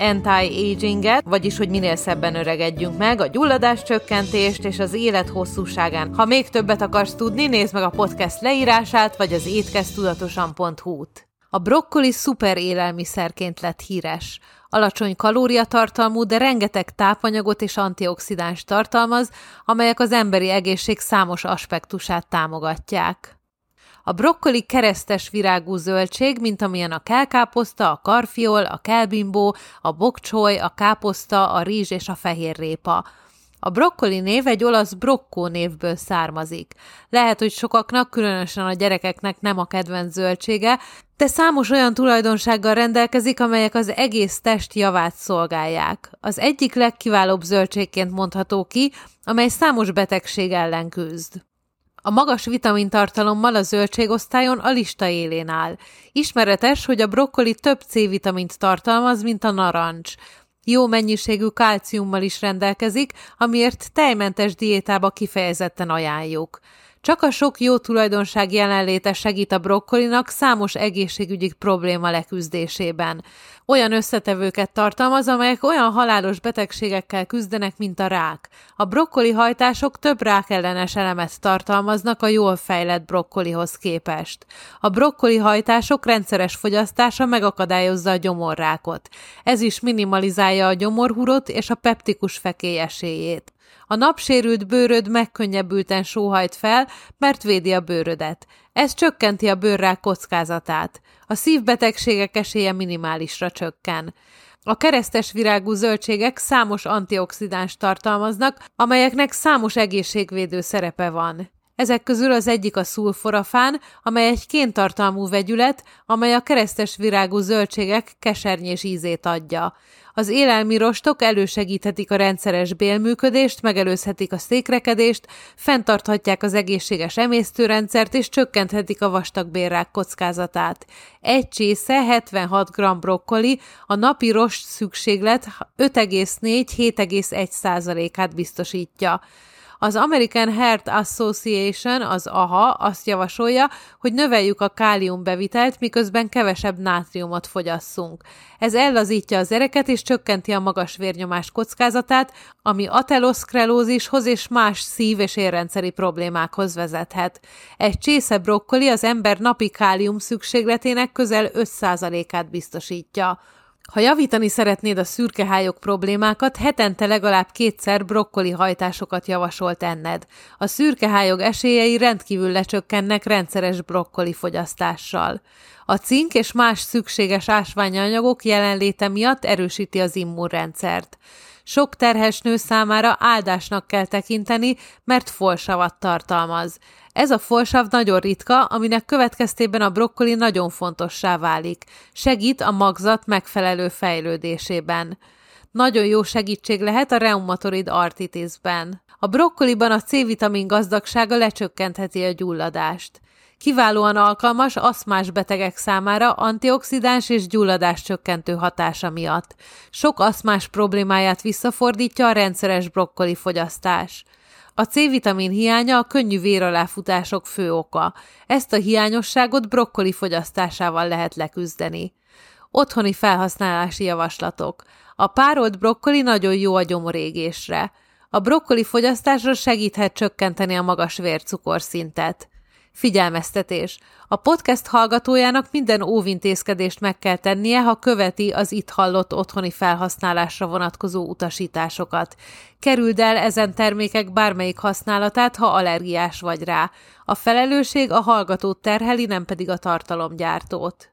anti-aginget, vagyis hogy minél szebben öregedjünk meg, a gyulladás csökkentést és az élet hosszúságán. Ha még többet akarsz tudni, nézd meg a podcast leírását, vagy az étkeztudatosan.hu-t. A brokkoli szuper élelmiszerként lett híres. Alacsony kalóriatartalmú, de rengeteg tápanyagot és antioxidáns tartalmaz, amelyek az emberi egészség számos aspektusát támogatják. A brokkoli keresztes virágú zöldség, mint amilyen a kelkáposzta, a karfiol, a kelbimbó, a bokcsoly, a káposzta, a rizs és a fehér répa. A brokkoli név egy olasz brokkó névből származik. Lehet, hogy sokaknak, különösen a gyerekeknek nem a kedvenc zöldsége, de számos olyan tulajdonsággal rendelkezik, amelyek az egész test javát szolgálják. Az egyik legkiválóbb zöldségként mondható ki, amely számos betegség ellen küzd. A magas vitamintartalommal a zöldségosztályon a lista élén áll. Ismeretes, hogy a brokkoli több C-vitamint tartalmaz, mint a narancs. Jó mennyiségű kálciummal is rendelkezik, amiért tejmentes diétába kifejezetten ajánljuk. Csak a sok jó tulajdonság jelenléte segít a brokkolinak számos egészségügyi probléma leküzdésében. Olyan összetevőket tartalmaz, amelyek olyan halálos betegségekkel küzdenek, mint a rák. A brokkoli hajtások több rákellenes elemet tartalmaznak a jól fejlett brokkolihoz képest. A brokkoli hajtások rendszeres fogyasztása megakadályozza a gyomorrákot. Ez is minimalizálja a gyomorhurot és a peptikus fekély esélyét. A napsérült bőröd megkönnyebbülten sóhajt fel, mert védi a bőrödet. Ez csökkenti a bőrrák kockázatát. A szívbetegségek esélye minimálisra csökken. A keresztes virágú zöldségek számos antioxidáns tartalmaznak, amelyeknek számos egészségvédő szerepe van. Ezek közül az egyik a szulforafán, amely egy kéntartalmú vegyület, amely a keresztes virágú zöldségek kesernyés ízét adja. Az élelmi rostok elősegíthetik a rendszeres bélműködést, megelőzhetik a székrekedést, fenntarthatják az egészséges emésztőrendszert és csökkenthetik a vastagbérrák kockázatát. Egy csésze 76 g brokkoli a napi rost szükséglet 5,4-7,1 át biztosítja. Az American Heart Association, az AHA azt javasolja, hogy növeljük a kálium bevitelt, miközben kevesebb nátriumot fogyasszunk. Ez ellazítja az ereket és csökkenti a magas vérnyomás kockázatát, ami ateloszkrelózishoz és más szív- és érrendszeri problémákhoz vezethet. Egy csésze brokkoli az ember napi kálium szükségletének közel 5%-át biztosítja. Ha javítani szeretnéd a szürkehályok problémákat, hetente legalább kétszer brokkoli hajtásokat javasolt enned. A szürkehályok esélyei rendkívül lecsökkennek rendszeres brokkoli fogyasztással. A cink és más szükséges ásványanyagok jelenléte miatt erősíti az immunrendszert. Sok terhes nő számára áldásnak kell tekinteni, mert folsavat tartalmaz. Ez a folsav nagyon ritka, aminek következtében a brokkoli nagyon fontossá válik. Segít a magzat megfelelő fejlődésében. Nagyon jó segítség lehet a reumatoid artritisben. A brokkoliban a C-vitamin gazdagsága lecsökkentheti a gyulladást. Kiválóan alkalmas aszmás betegek számára antioxidáns és gyulladás csökkentő hatása miatt. Sok aszmás problémáját visszafordítja a rendszeres brokkoli fogyasztás. A C-vitamin hiánya a könnyű véraláfutások fő oka. Ezt a hiányosságot brokkoli fogyasztásával lehet leküzdeni. Otthoni felhasználási javaslatok. A párolt brokkoli nagyon jó a gyomorégésre. A brokkoli fogyasztásra segíthet csökkenteni a magas vércukorszintet. Figyelmeztetés! A podcast hallgatójának minden óvintézkedést meg kell tennie, ha követi az itt hallott otthoni felhasználásra vonatkozó utasításokat. Kerüld el ezen termékek bármelyik használatát, ha allergiás vagy rá. A felelősség a hallgatót terheli, nem pedig a tartalomgyártót.